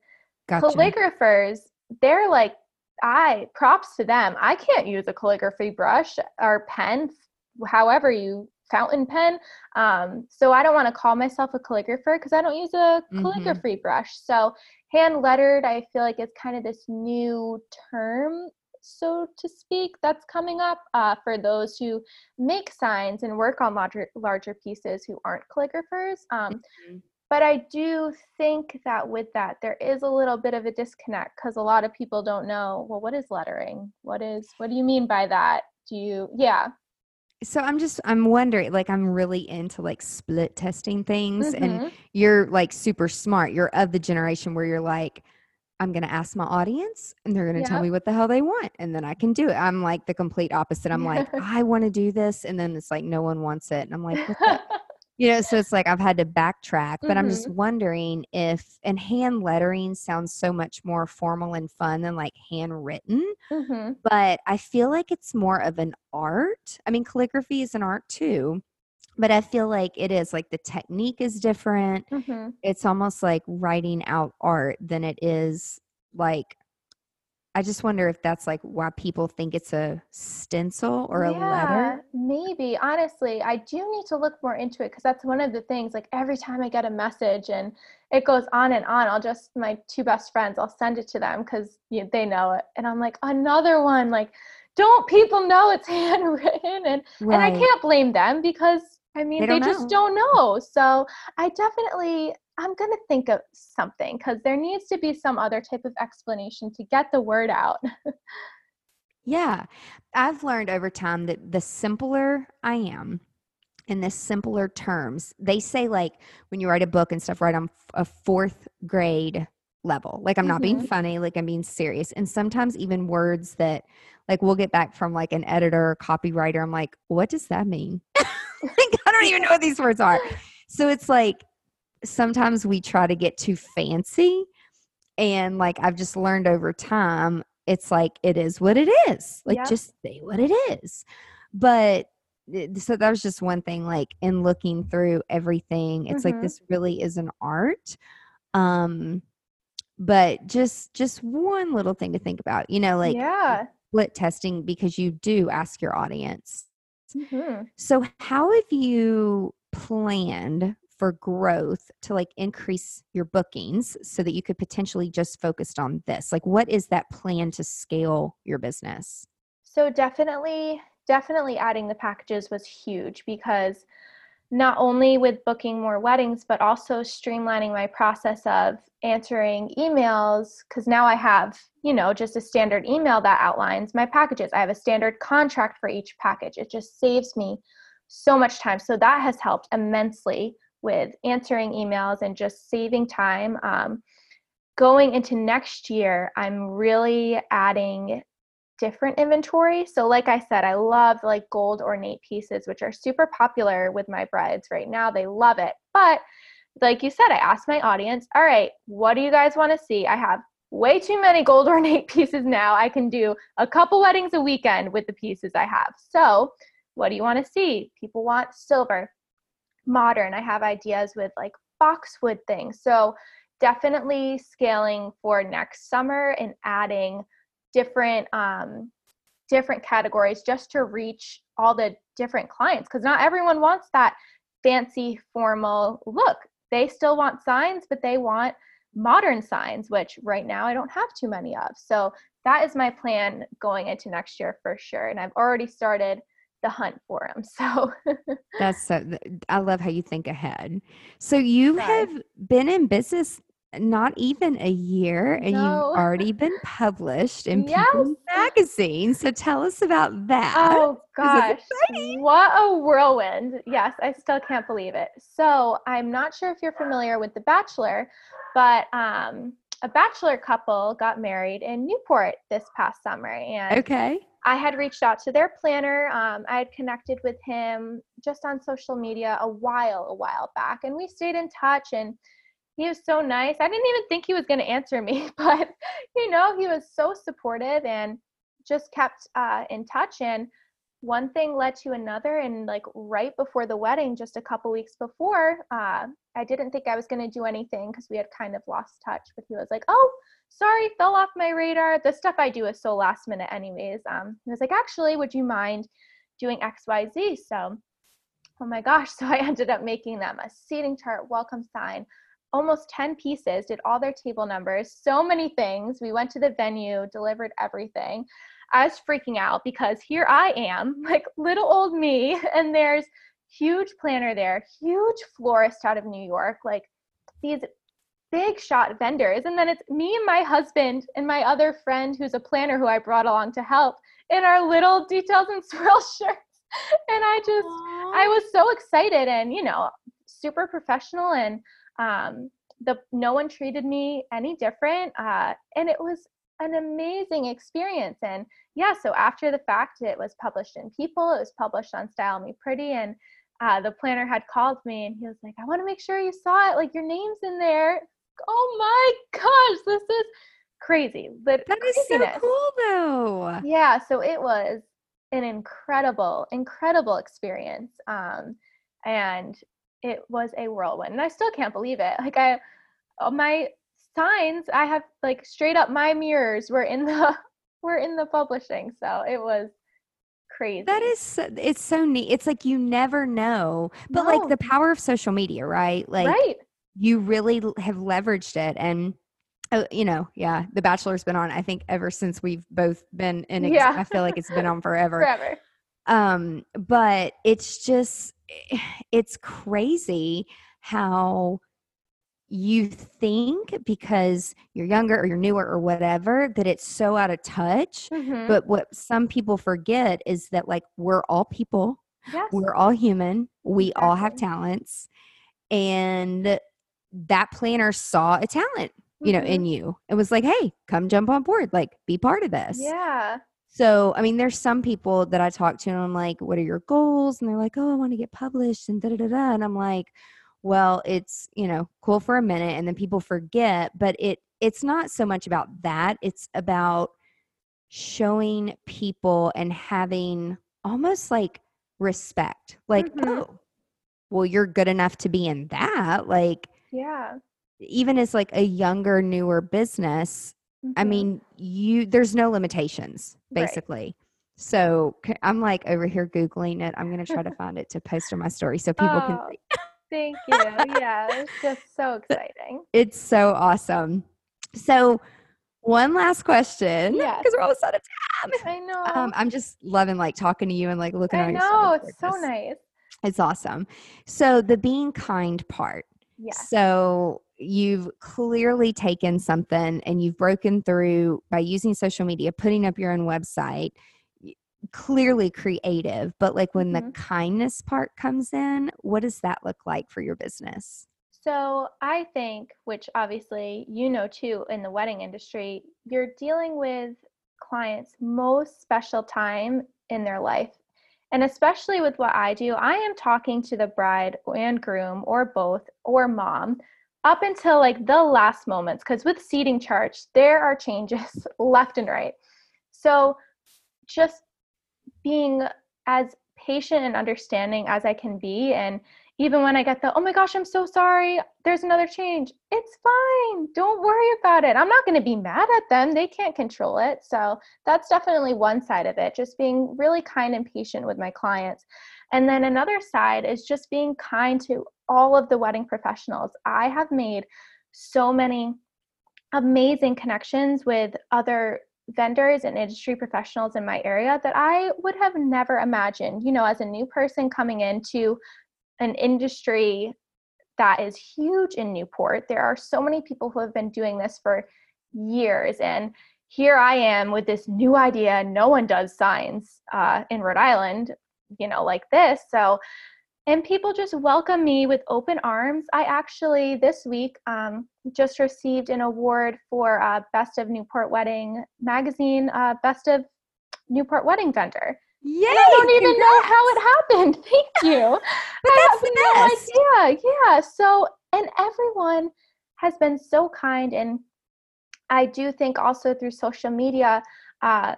gotcha calligraphers they're like i props to them i can't use a calligraphy brush or pen however you fountain pen um, so i don't want to call myself a calligrapher because i don't use a Mhm. calligraphy brush so hand lettered i feel like is kind of this new term so to speak that's coming up uh, for those who make signs and work on larger larger pieces who aren't calligraphers um, Mhm. But I do think that with that, there is a little bit of a disconnect because a lot of people don't know, well, what is lettering? What is, what do you mean by that? Do you, yeah. so i'm just i'm wondering like i'm really into like split testing things and Mhm. you're like super smart you're of the generation where you're like i'm going to ask my audience and they're going to tell me what the hell they want and then i can do it i'm like the complete opposite i'm like i want to do this and then it's like no one wants it and i'm like what the you know so it's like i've had to backtrack but i'm just wondering if and hand lettering sounds so much more formal and fun than like handwritten Mhm. but i feel like it's more of an art i mean calligraphy is an art too but I feel like it is like the technique is different. Mhm. It's almost like writing out art than it is like I just wonder if that's like why people think it's a stencil or a letter. Maybe. Honestly, I do need to look more into it because that's one of the things. Like every time I get a message and it goes on and on, I'll just, my two best friends, I'll send it to them because you they know it. And I'm like, another one. Like, don't people know it's handwritten? And, and I can't blame them because I mean, They they, don't just know. don't know. So I definitely, I'm going to think of something because there needs to be some other type of explanation to get the word out. Yeah. I've learned over time that the simpler I am in the simpler terms, they say like when you write a book and stuff, write on a fourth grade level. Like I'm not being Mhm. funny, like I'm being serious. And sometimes even words that like we'll get back from like an editor or copywriter, I'm like, what does that mean? like I don't even know what these words are. So it's like sometimes we try to get too fancy and like I've just learned over time, it's like it is what it is. Like Yep. just say what it is. But so that was just one thing like in looking through everything, it's like Mhm. this really is an art. Um but just just one little thing to think about, you know, like yeah. split testing because you do ask your audience Mhm. so, how have you planned for growth to like increase your bookings so that you could potentially just focus on this? Like, what is that plan to scale your business? So definitely, definitely adding the packages was huge because not only with booking more weddings, but also streamlining my process of answering emails. Because now I have, you know, just a standard email that outlines my packages. I have a standard contract for each package. It just saves me so much time. So that has helped immensely with answering emails and just saving time. Um, going into next year, I'm really adding different inventory. So like I said, I love like gold ornate pieces, which are super popular with my brides right now. They love it. But like you said, I asked my audience, all right, what do you guys want to see? I have way too many gold ornate pieces now. I can do a couple weddings a weekend with the pieces I have. So what do you want to see? People want silver, modern. I have ideas with like boxwood things. So definitely scaling for next summer and adding different um, different categories just to reach all the different clients because not everyone wants that fancy formal look they still want signs but they want modern signs which right now i don't have too many of so that is my plan going into next year for sure and i've already started the hunt for them so That's so, I love how you think ahead. So, you Try. have been in business not even a year and No. you've already been published in Yes. People Magazine. So, tell us about that. Oh gosh, what a whirlwind. Yes, I still can't believe it. So, I'm not sure if you're familiar with The Bachelor, but um, a bachelor couple got married in Newport this past summer. And Okay. I had reached out to their planner. Um, I had connected with him just on social media a while, a while back, and we stayed in touch. And he was so nice. I didn't even think he was going to answer me, but you know, he was so supportive and just kept uh, in touch. And one thing led to another. And like right before the wedding, just a couple weeks before, uh, I didn't think I was going to do anything because we had kind of lost touch. But he was like, "Oh, sorry, fell off my radar. The stuff I do is so last minute, anyways." Um, he was like, "Actually, would you mind doing X, Y, Z?" So, oh my gosh! So I ended up making them a seating chart, welcome sign, almost 10 pieces, did all their table numbers, so many things. We went to the venue, delivered everything. I was freaking out because here I am, like little old me, and there's huge planner there, huge florist out of New York, like these big shot vendors. And then it's me and my husband and my other friend who's a planner who I brought along to help in our little details and swirl shirts. And I just I was so excited and you know super professional and um, the no one treated me any different uh, and it was an amazing experience and yeah so after the fact it was published in people it was published on style me pretty and uh, the planner had called me and he was like i want to make sure you saw it like your name's in there oh my gosh this is crazy but That is so cool, though. Yeah, so it was an incredible, incredible experience. Um, and it was a whirlwind. And I still can't believe it. Like I my signs, I have like straight up my mirrors were in the were in the publishing. So it was crazy. That is so, it's so neat. It's like you never know. But No. like the power of social media, right? Like right. you really have leveraged it and uh, you know, yeah, The Bachelor's been on I think ever since we've both been in ex- Yeah. I feel like it's been on forever. Forever. um but it's just it's crazy how you think because you're younger or you're newer or whatever that it's so out of touch Mhm. but what some people forget is that like we're all people yes. we're all human we all have talents and that planner saw a talent you know Mhm. in you it was like hey come jump on board like be part of this Yeah. so, I mean, there's some people that I talk to and I'm like, what are your goals? And they're like, oh, I want to get published and da da da. And I'm like, well, it's, you know, cool for a minute and then people forget, but it it's not so much about that. It's about showing people and having almost like respect. Like, Mhm. oh, well, you're good enough to be in that. Like, Yeah. even as like a younger, newer business, I Mhm. mean, you there's no limitations Right. basically. So I'm like over here googling it. I'm gonna try to find it to post on my story so people can. Oh, See. Thank you. Yeah, it's just so exciting. It's so awesome. So one last question, Yeah. because we're almost out of time. I know. Um, I'm just loving like talking to you and like looking I at your know. It's so nice. It's awesome. So the being kind part. Yes. So you've clearly taken something and you've broken through by using social media, putting up your own website, clearly creative. But like when the Mhm. kindness part comes in, what does that look like for your business? So I think, which obviously you know too in the wedding industry, you're dealing with clients' most special time in their life. And especially with what I do, I am talking to the bride and groom or both or mom up until like the last moments because with seating charts, there are changes left and right. So just being as patient and understanding as I can be and even when I get the, oh my gosh, I'm so sorry, there's another change. It's fine. Don't worry about it. I'm not going to be mad at them. They can't control it. So that's definitely one side of it, just being really kind and patient with my clients. And then another side is just being kind to all of the wedding professionals. I have made so many amazing connections with other vendors and industry professionals in my area that I would have never imagined, you know, as a new person coming into an industry that is huge in Newport. There are so many people who have been doing this for years. And here I am with this new idea. No one does signs uh, in Rhode Island, you know, like this. So, and people just welcome me with open arms. I actually, this week, um, just received an award for uh, Best of Newport Wedding magazine, uh, Best of Newport Wedding Vendor. Yay! And I don't even know how it happened. Thank you. But I that's have the no best. idea. Yeah. So, and everyone has been so kind. And I do think also through social media, uh,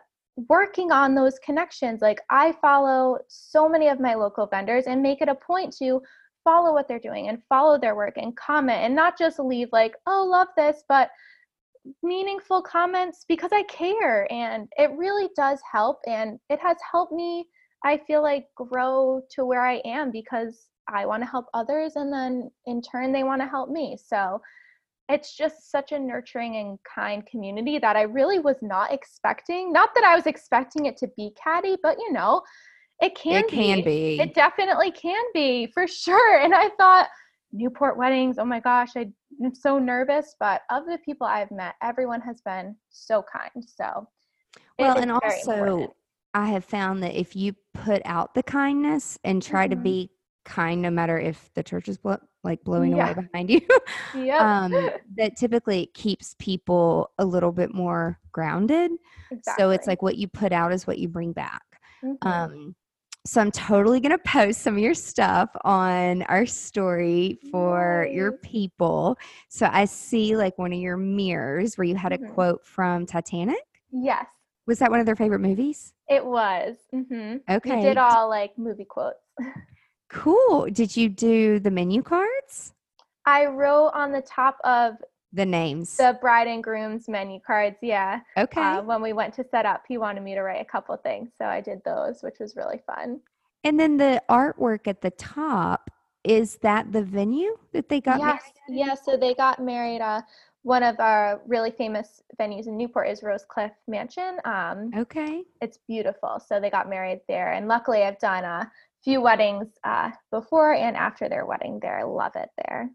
working on those connections. Like, I follow so many of my local vendors and make it a point to follow what they're doing and follow their work and comment and not just leave, like, oh, love this, but meaningful comments because I care and it really does help and it has helped me I feel like grow to where I am because I want to help others and then in turn they want to help me. So it's just such a nurturing and kind community that I really was not expecting. Not that I was expecting it to be catty, but you know, it can it can be. it definitely can be for sure. And I thought, Newport weddings, oh my gosh, I, I'm so nervous. But of the people I've met, everyone has been so kind. So, well, and also important. I have found that if you put out the kindness and try to Mhm. be kind, no matter if the church is like blowing Yeah. away behind you, Yep. um, that typically keeps people a little bit more grounded. So it's like what you put out is what you bring back. Mhm. Um, so I'm totally gonna post some of your stuff on our story for your people. So I see like one of your mirrors where you had a Mhm. quote from Titanic. yes, Was that one of their favorite movies? it was. hmm Okay. We did all like movie quotes. Cool. Did you do the menu cards? I wrote on the top of The names. the bride and groom's menu cards. Yeah. okay. Uh, when we went to set up, he wanted me to write a couple things. So I did those, which was really fun. and then the artwork at the top, is that the venue that they got yes. married? Yeah. So they got married. Uh, one of our really famous venues in Newport is Rosecliff Mansion. Um, Okay. it's beautiful. So they got married there. And luckily, I've done a few weddings uh, before and after their wedding there. I love it there.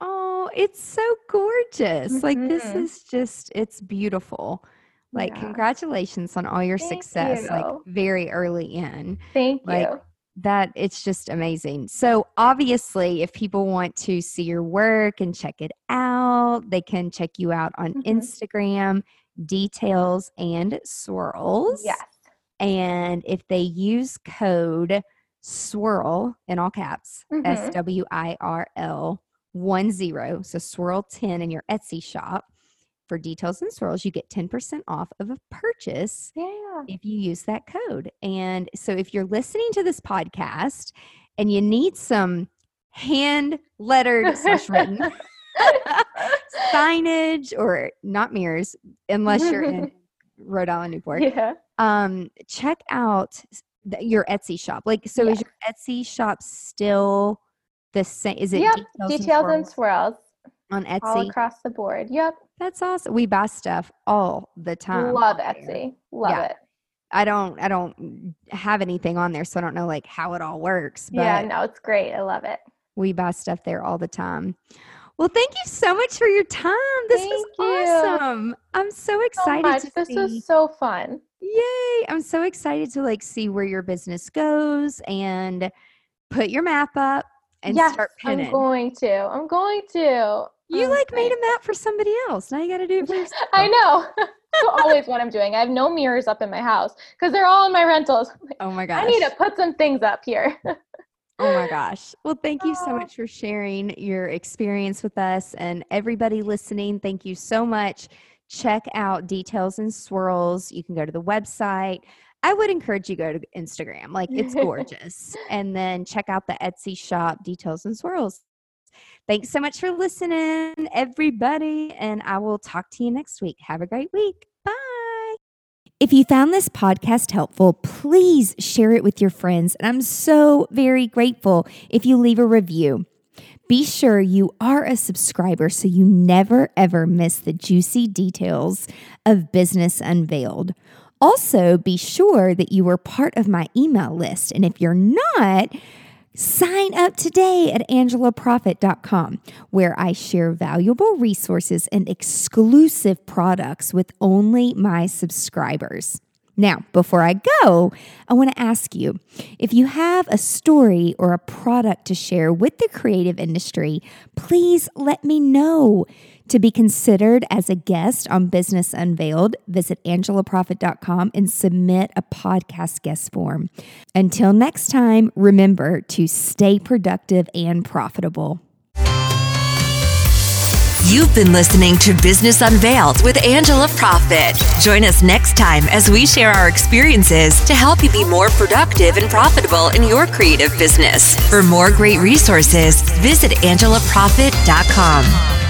Oh, it's so gorgeous. Like this Mhm. is just it's beautiful. Like Yeah. congratulations on all your Thank success like very early in. Thank Like, you. That it's just amazing. So obviously if people want to see your work and check it out, they can check you out on Mhm. Instagram, details and swirls. Yes. And if they use code swirl in all caps, Mhm. S W I R L one zero, so swirl 10 in your Etsy shop for details and swirls, you get 10% off of a purchase Yeah. if you use that code. And so if you're listening to this podcast and you need some hand lettered slash written signage or not mirrors, unless you're in Rhode Island, Newport, yeah. um, check out your Etsy shop. Like, so is your Etsy shop still the same? Is it Yep. details, Details and swirls swirls on all Etsy? across the board. Yep. That's awesome. We buy stuff all the time. Love. Etsy. Love Yeah. it. I don't. I don't have anything on there, so I don't know like how it all works. But yeah, no, it's great. I love it. we buy stuff there all the time. Well, thank you so much for your time. This Thank was you. awesome. I'm so So excited to This see. was so fun. Yay! I'm so excited to like see where your business goes and put your map up and yes, start pinning. I'm going to. I'm going to. you Um, like made a map for somebody else. Now you got to do it for yourself. I know. That's always what I'm doing. I have no mirrors up in my house because they're all in my rentals. Like, Oh my gosh. I need to put some things up here. Oh my gosh. Well, thank you so Oh. much for sharing your experience with us and everybody listening. Thank you so much. Check out Details and Swirls. You can go to the website. I would encourage you go to Instagram. Like it's gorgeous. and then check out the Etsy shop Details and Swirls. Thanks so much for listening, everybody, and I will talk to you next week. Have a great week. If you found this podcast helpful, please share it with your friends. And I'm so very grateful if you leave a review. Be sure you are a subscriber so you never ever miss the juicy details of Business Unveiled. Also, be sure that you are part of my email list. And if you're not, Sign up today at angelaproffitt.com, where I share valuable resources and exclusive products with only my subscribers. Now, before I go, I want to ask you if you have a story or a product to share with the creative industry, please let me know. To be considered as a guest on Business Unveiled, visit angelaproffitt.com and submit a podcast guest form. Until next time, remember to stay productive and profitable. You've been listening to Business Unveiled with Angela Proffitt. Join us next time as we share our experiences to help you be more productive and profitable in your creative business. For more great resources, visit angelaproffitt.com.